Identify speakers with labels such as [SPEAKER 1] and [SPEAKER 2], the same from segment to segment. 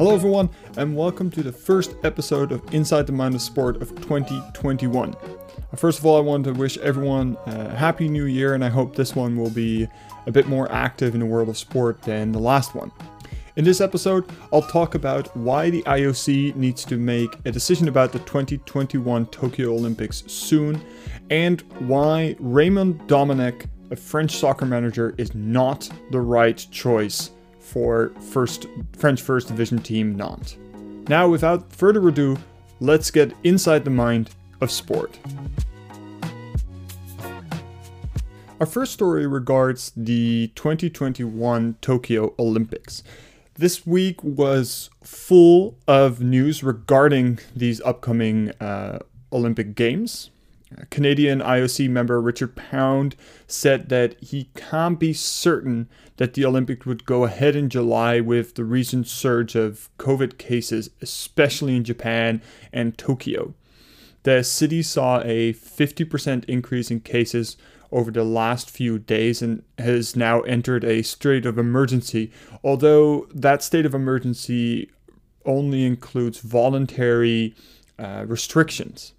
[SPEAKER 1] Hello, everyone, and welcome to the first episode of Inside the Mind of Sport of 2021. Uh, First of all, I want to wish everyone a happy new year, and I hope this one will be a bit more active in the world of sport than the last one. In this episode, I'll talk about why the IOC needs to make a decision about the 2021 Tokyo Olympics soon, and why Raymond Domenech, a French soccer manager, is not the right choice for first French First Division team Nantes. Now, without further ado, let's get inside the mind of sport. Our first story regards the 2021 Tokyo Olympics. This week was full of news regarding these upcoming uh, Olympic Games. Canadian IOC member Richard Pound said that he can't be certain that the Olympics would go ahead in July with the recent surge of COVID cases, especially in Japan and Tokyo. The city saw a 50% increase in cases over the last few days and has now entered a state of emergency, although that state of emergency only includes voluntary uh, restrictions.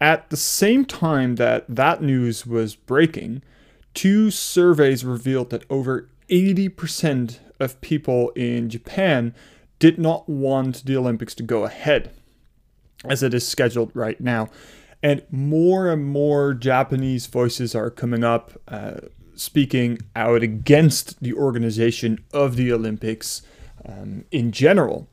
[SPEAKER 1] At the same time that that news was breaking, two surveys revealed that over 80% of people in Japan did not want the Olympics to go ahead as it is scheduled right now. And more and more Japanese voices are coming up uh, speaking out against the organization of the Olympics um, in general.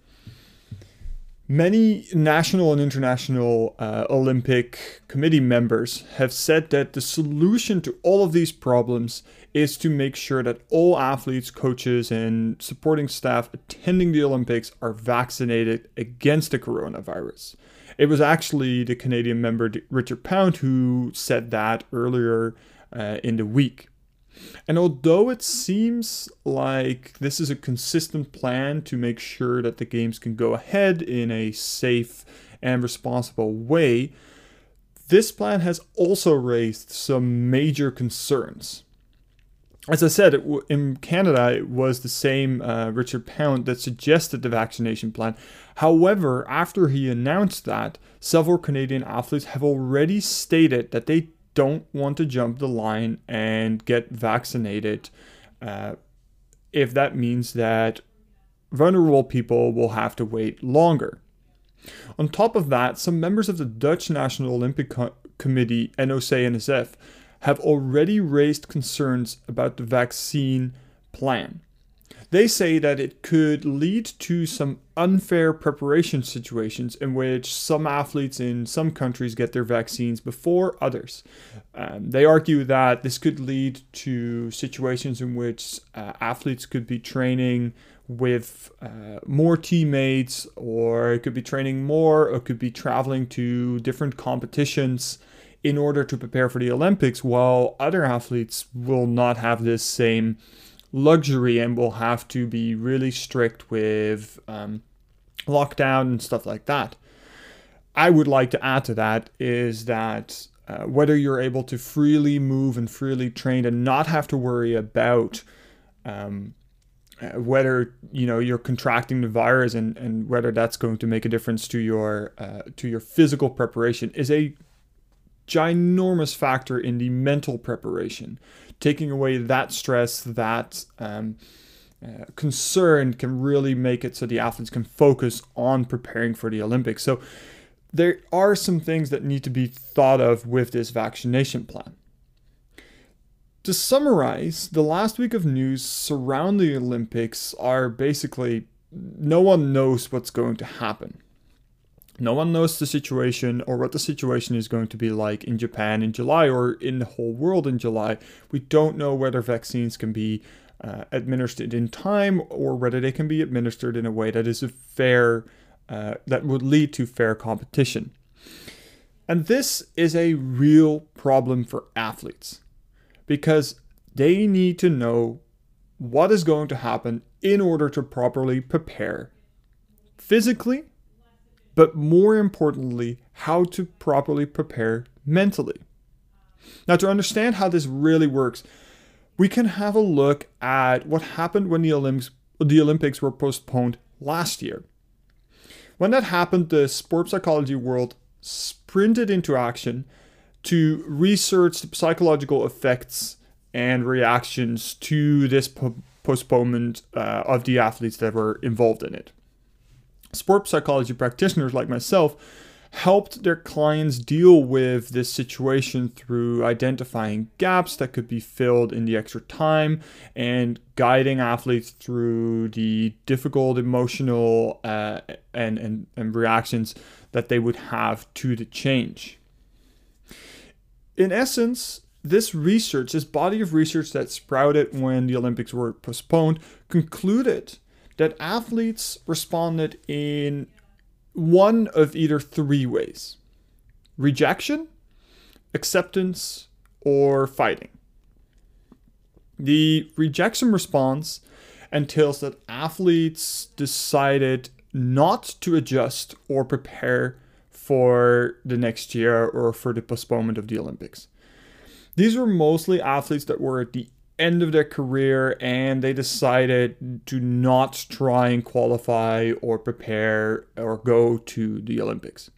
[SPEAKER 1] Many national and international uh, Olympic committee members have said that the solution to all of these problems is to make sure that all athletes, coaches, and supporting staff attending the Olympics are vaccinated against the coronavirus. It was actually the Canadian member Richard Pound who said that earlier uh, in the week. And although it seems like this is a consistent plan to make sure that the games can go ahead in a safe and responsible way, this plan has also raised some major concerns. As I said, in Canada, it was the same uh, Richard Pound that suggested the vaccination plan. However, after he announced that, several Canadian athletes have already stated that they don't want to jump the line and get vaccinated uh, if that means that vulnerable people will have to wait longer. On top of that, some members of the Dutch National Olympic Co- Committee, NOC-NSF, have already raised concerns about the vaccine plan. They say that it could lead to some unfair preparation situations in which some athletes in some countries get their vaccines before others. Um, they argue that this could lead to situations in which uh, athletes could be training with uh, more teammates, or it could be training more, or could be traveling to different competitions in order to prepare for the Olympics, while other athletes will not have this same luxury and will have to be really strict with um, lockdown and stuff like that. I would like to add to that is that uh, whether you're able to freely move and freely train and not have to worry about um, uh, whether you know you're contracting the virus and, and whether that's going to make a difference to your uh, to your physical preparation is a ginormous factor in the mental preparation taking away that stress, that um, uh, concern can really make it so the athletes can focus on preparing for the Olympics. So there are some things that need to be thought of with this vaccination plan. To summarize, the last week of news surrounding the Olympics are basically no one knows what's going to happen. No one knows the situation or what the situation is going to be like in Japan in July or in the whole world in July. We don't know whether vaccines can be uh, administered in time or whether they can be administered in a way that is a fair, uh, that would lead to fair competition. And this is a real problem for athletes because they need to know what is going to happen in order to properly prepare physically but more importantly, how to properly prepare mentally. Now, to understand how this really works, we can have a look at what happened when the Olympics, the Olympics were postponed last year. When that happened, the sport psychology world sprinted into action to research the psychological effects and reactions to this po- postponement uh, of the athletes that were involved in it. Sport psychology practitioners like myself helped their clients deal with this situation through identifying gaps that could be filled in the extra time and guiding athletes through the difficult emotional uh, and, and, and reactions that they would have to the change. In essence, this research, this body of research that sprouted when the Olympics were postponed, concluded that athletes responded in one of either three ways rejection, acceptance, or fighting. The rejection response entails that athletes decided not to adjust or prepare for the next year or for the postponement of the Olympics. These were mostly athletes that were at the end of their career and they decided to not try and qualify or prepare or go to the Olympics.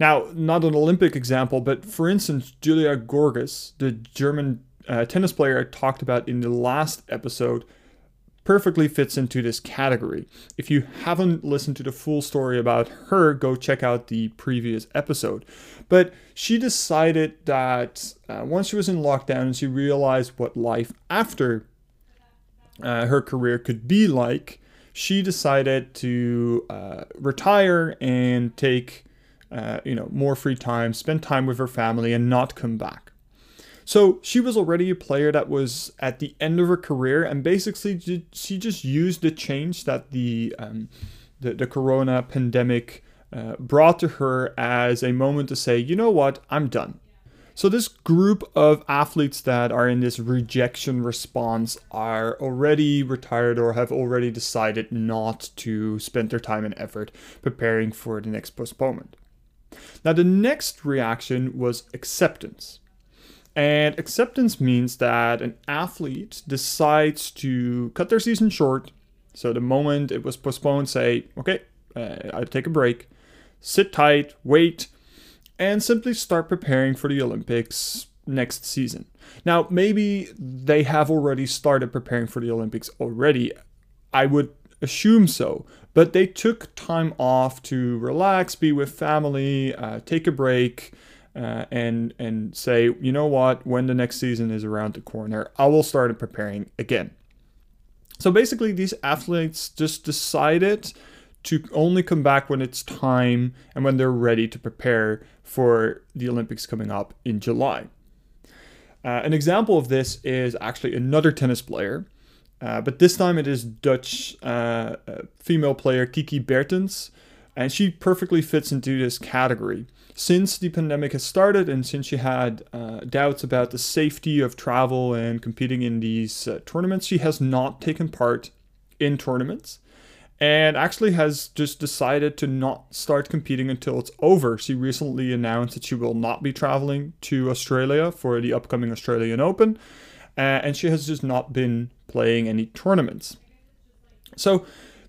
[SPEAKER 1] Now, not an Olympic example, but for instance, Julia Görges, the German uh, tennis player I talked about in the last episode, perfectly fits into this category. If you haven't listened to the full story about her, go check out the previous episode. But she decided that uh, once she was in lockdown and she realized what life after uh, her career could be like, she decided to uh, retire and take uh, you know more free time, spend time with her family, and not come back. So she was already a player that was at the end of her career, and basically she just used the change that the um, the, the corona pandemic uh, brought to her as a moment to say, you know what, I'm done. So this group of athletes that are in this rejection response are already retired or have already decided not to spend their time and effort preparing for the next postponement. Now the next reaction was acceptance. And acceptance means that an athlete decides to cut their season short. So the moment it was postponed, say, okay, uh, I'll take a break, sit tight, wait, and simply start preparing for the Olympics next season. Now, maybe they have already started preparing for the Olympics already. I would assume so. But they took time off to relax, be with family, uh, take a break, uh, and and say, you know what, when the next season is around the corner, I will start preparing again. So basically, these athletes just decided to only come back when it's time and when they're ready to prepare for the Olympics coming up in July. Uh, an example of this is actually another tennis player, uh, but this time it is Dutch uh, uh female player Kiki Bertens, and she perfectly fits into this category since the pandemic has started and since she had uh, doubts about the safety of travel and competing in these uh, tournaments, she has not taken part in tournaments and actually has just decided to not start competing until it's over. She recently announced that she will not be traveling to Australia for the upcoming Australian Open, uh, and she has just not been playing any tournaments. So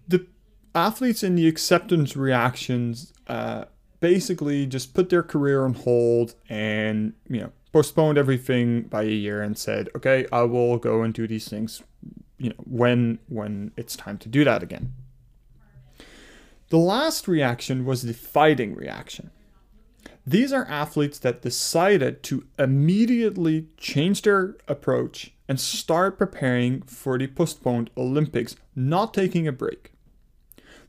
[SPEAKER 1] the athletes in the acceptance reactions uh, basically just put their career on hold and, you know, postponed everything by a year and said, okay, I will go and do these things, you know, when when it's time to do that again. The last reaction was the fighting reaction. These are athletes that decided to immediately change their approach and start preparing for the postponed Olympics, not taking a break.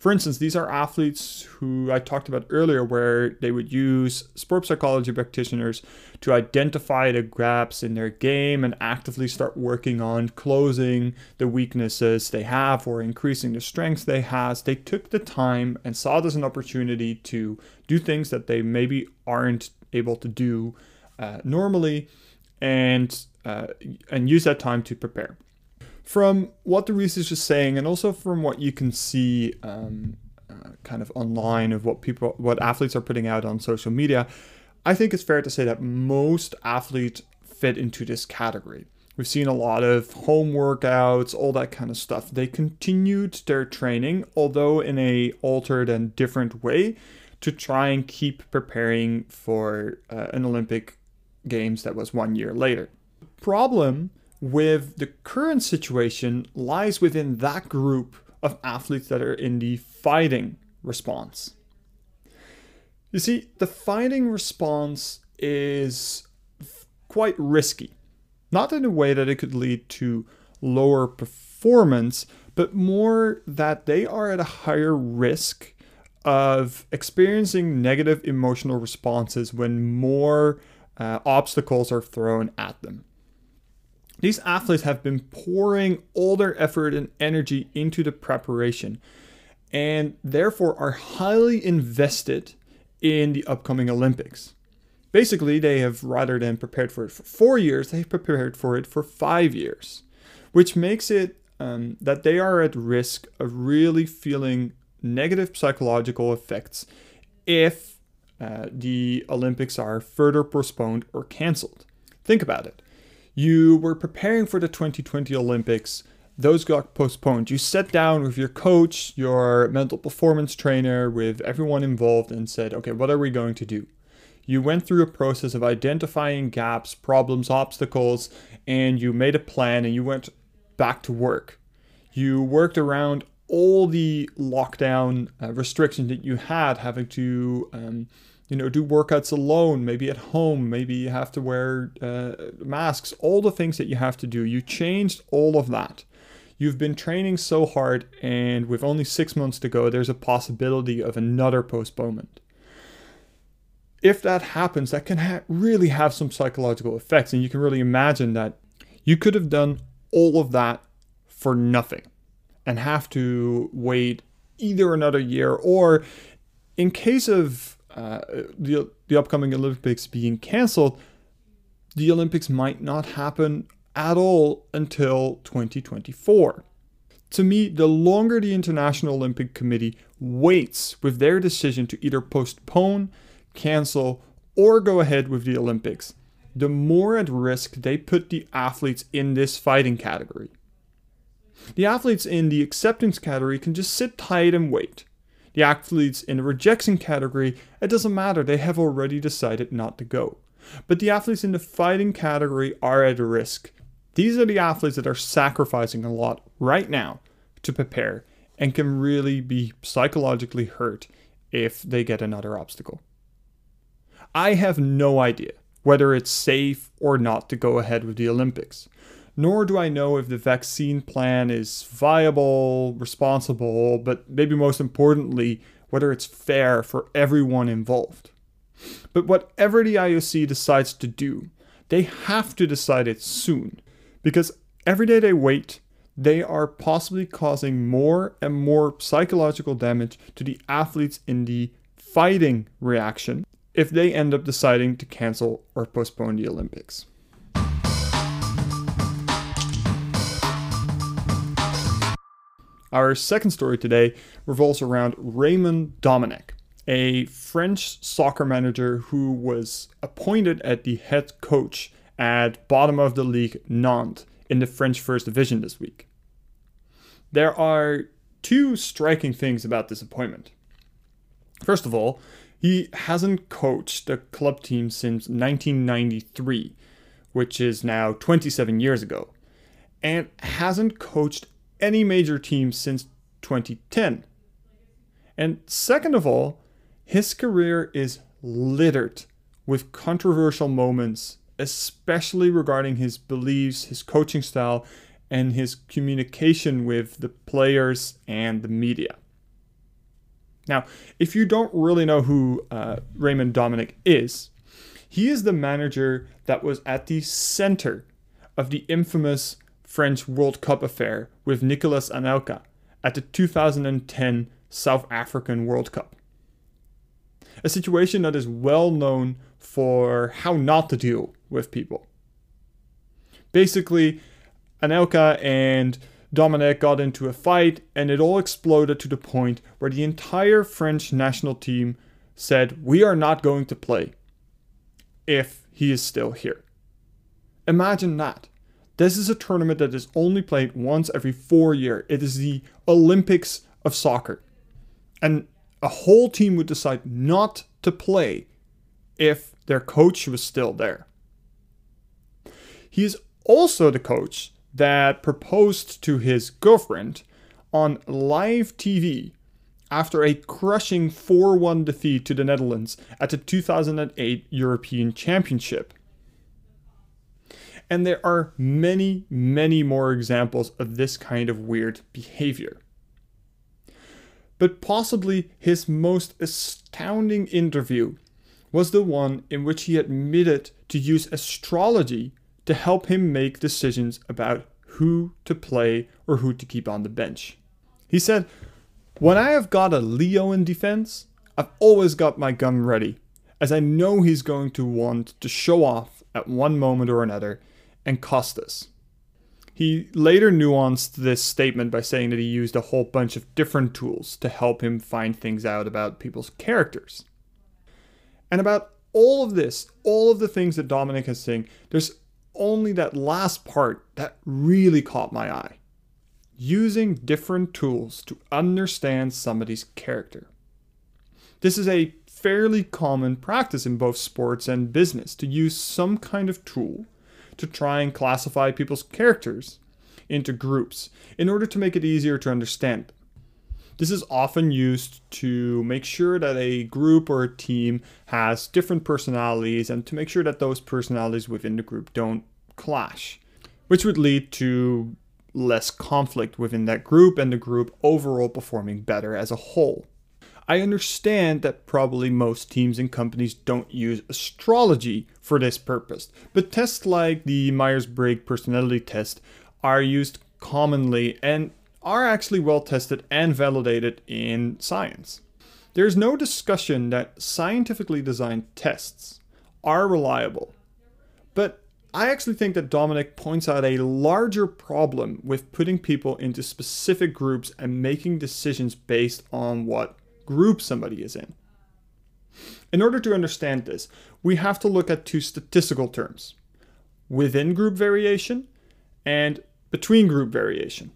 [SPEAKER 1] For instance, these are athletes who I talked about earlier, where they would use sports psychology practitioners to identify the gaps in their game and actively start working on closing the weaknesses they have or increasing the strengths they have. They took the time and saw this as an opportunity to do things that they maybe aren't able to do uh, normally, and uh, and use that time to prepare from what the research is saying, and also from what you can see um, uh, kind of online of what people, what athletes are putting out on social media, I think it's fair to say that most athletes fit into this category. We've seen a lot of home workouts, all that kind of stuff. They continued their training, although in a altered and different way, to try and keep preparing for uh, an Olympic Games that was one year later. Problem with the current situation lies within that group of athletes that are in the fighting response. You see, the fighting response is quite risky not in a way that it could lead to lower performance, but more that they are at a higher risk of experiencing negative emotional responses when more uh, obstacles are thrown at them. These athletes have been pouring all their effort and energy into the preparation and therefore are highly invested in the upcoming Olympics. Basically, they have rather than prepared for it for four years, they've prepared for it for five years, which makes it um, that they are at risk of really feeling negative psychological effects if uh, the Olympics are further postponed or cancelled. Think about it. You were preparing for the 2020 Olympics, those got postponed. You sat down with your coach, your mental performance trainer, with everyone involved, and said, okay, what are we going to do? you went through a process of identifying gaps, problems, obstacles, and you made a plan and you went back to work. You worked around all the lockdown uh, restrictions that you had, having to, um, you know, do workouts alone, maybe at home, maybe you have to wear uh, masks, all the things that you have to do. You changed all of that. You've been training so hard, and with only six months to go, there's a possibility of another postponement if that happens, that can ha- really have some psychological effects. And you can really imagine that you could have done all of that for nothing and have to wait either another year or, in case of uh, the, the upcoming Olympics being cancelled, the Olympics might not happen at all until 2024. To me, the longer the International Olympic Committee waits with their decision to either postpone cancel, or go ahead with the Olympics, the more at risk they put the athletes in this fighting category. The athletes in the acceptance category can just sit tight and wait. The athletes in the rejection category, it doesn't matter, they have already decided not to go. But the athletes in the fighting category are at risk. These are the athletes that are sacrificing a lot right now to prepare and can really be psychologically hurt if they get another obstacle. I have no idea whether it's safe or not to go ahead with the Olympics. Nor do I know if the vaccine plan is viable, responsible, but maybe most importantly, whether it's fair for everyone involved. But whatever the IOC decides to do, they have to decide it soon. Because every day they wait, they are possibly causing more and more psychological damage to the athletes in the fighting reaction if they end up deciding to cancel or postpone the Olympics. Our second story today revolves around Raymond Domenech, a French soccer manager who was appointed at the head coach at bottom of the league Nantes in the French First Division this week. There are two striking things about this appointment. First of all, he hasn't coached a club team since 1993, which is now 27 years ago, and hasn't coached any major team since 2010. And second of all, his career is littered with controversial moments, especially regarding his beliefs, his coaching style, and his communication with the players and the media. Now, if you don't really know who uh, Raymond Domenech is, he is the manager that was at the center of the infamous French World Cup affair with Nicolas Anelka at the 2010 South African World Cup. A situation that is well known for how not to deal with people. Basically, Anelka and Domenech got into a fight, and it all exploded to the point where the entire French national team said, We are not going to play if he is still here. Imagine that. This is a tournament that is only played once every four years. It is the Olympics of soccer. And a whole team would decide not to play if their coach was still there. He is also the coach that proposed to his girlfriend on live TV after a crushing 4 1 defeat to the Netherlands at the 2008 European Championship. And there are many, many more examples of this kind of weird behavior. But possibly his most astounding interview was the one in which he admitted to use astrology to help him make decisions about who to play or who to keep on the bench. He said, When I have got a Leo in defense, I've always got my gun ready, as I know he's going to want to show off at one moment or another and cost us. He later nuanced this statement by saying that he used a whole bunch of different tools to help him find things out about people's characters. And about all of this, all of the things that Domenech is saying, there's only that last part that really caught my eye. Using different tools to understand somebody's character. This is a fairly common practice in both sports and business to use some kind of tool to try and classify people's characters into groups in order to make it easier to understand. This is often used to make sure that a group or a team has different personalities and to make sure that those personalities within the group don't clash, which would lead to less conflict within that group and the group overall performing better as a whole. I understand that probably most teams and companies don't use astrology for this purpose, but tests like the Myers Briggs personality test are used commonly and are actually well tested and validated in science. There's no discussion that scientifically designed tests are reliable, but I actually think that Domenech points out a larger problem with putting people into specific groups and making decisions based on what group somebody is in. In order to understand this, we have to look at two statistical terms within group variation and between group variation.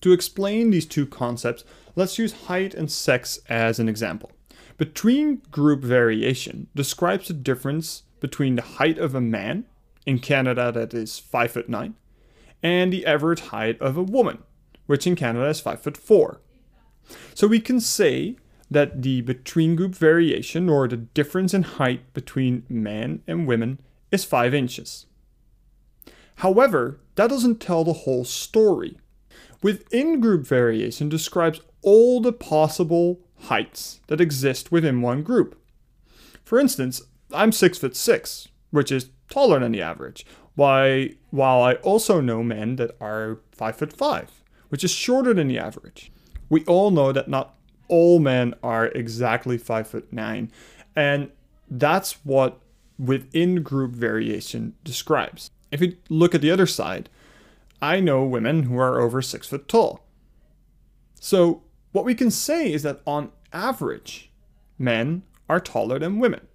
[SPEAKER 1] To explain these two concepts, let's use height and sex as an example. Between group variation describes the difference between the height of a man, in Canada that is 5 foot 9, and the average height of a woman, which in Canada is 5 foot 4. So we can say that the between group variation or the difference in height between men and women is 5 inches. However, that doesn't tell the whole story within group variation describes all the possible heights that exist within one group. For instance, I'm 6 foot 6, which is taller than the average, why, while I also know men that are 5 foot 5, which is shorter than the average. We all know that not all men are exactly 5 foot 9, and that's what within group variation describes. If you look at the other side, I know women who are over six foot tall. So, what we can say is that on average, men are taller than women.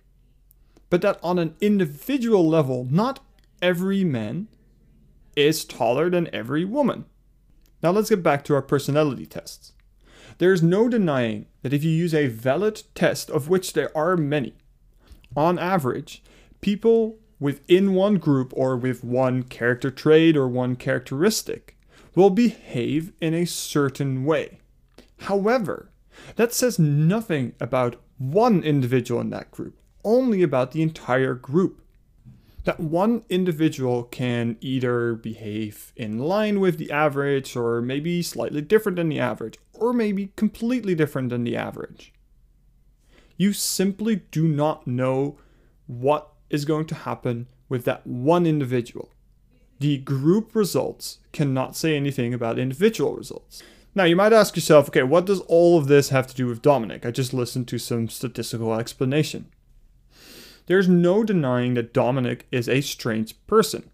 [SPEAKER 1] But that on an individual level, not every man is taller than every woman. Now let's get back to our personality tests. There is no denying that if you use a valid test, of which there are many, on average, people within one group or with one character trait or one characteristic will behave in a certain way. However, that says nothing about one individual in that group, only about the entire group. That one individual can either behave in line with the average, or maybe slightly different than the average, or maybe completely different than the average. You simply do not know what is going to happen with that one individual. The group results cannot say anything about individual results. Now, you might ask yourself, okay, what does all of this have to do with Domenech? I just listened to some statistical explanation. There's no denying that Domenech is a strange person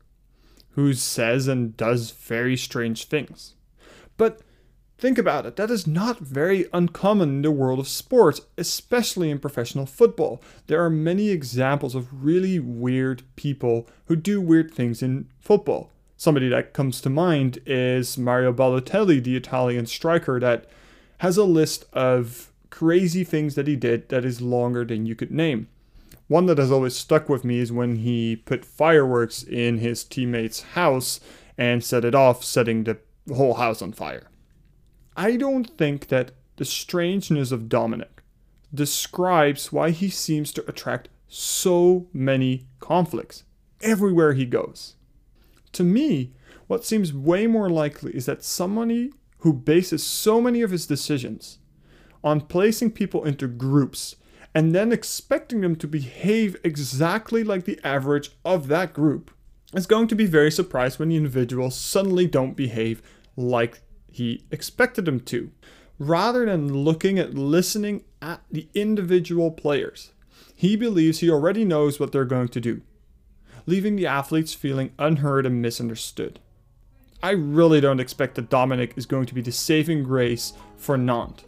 [SPEAKER 1] who says and does very strange things. But Think about it, that is not very uncommon in the world of sports, especially in professional football. There are many examples of really weird people who do weird things in football. Somebody that comes to mind is Mario Balotelli, the Italian striker that has a list of crazy things that he did that is longer than you could name. One that has always stuck with me is when he put fireworks in his teammate's house and set it off, setting the whole house on fire. I don't think that the strangeness of Domenech describes why he seems to attract so many conflicts everywhere he goes. To me, what seems way more likely is that somebody who bases so many of his decisions on placing people into groups and then expecting them to behave exactly like the average of that group is going to be very surprised when the individuals suddenly don't behave like he expected them to. Rather than looking at listening at the individual players, he believes he already knows what they're going to do, leaving the athletes feeling unheard and misunderstood. I really don't expect that Domenech is going to be the saving grace for Nantes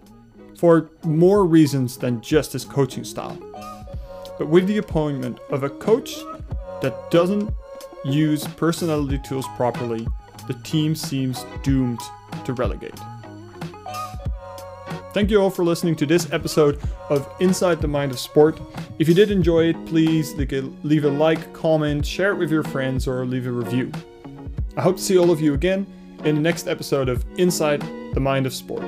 [SPEAKER 1] for more reasons than just his coaching style. But with the appointment of a coach that doesn't use personality tools properly, the team seems doomed to relegate. Thank you all for listening to this episode of Inside the Mind of Sport. If you did enjoy it, please leave a like, comment, share it with your friends, or leave a review. I hope to see all of you again in the next episode of Inside the Mind of Sport.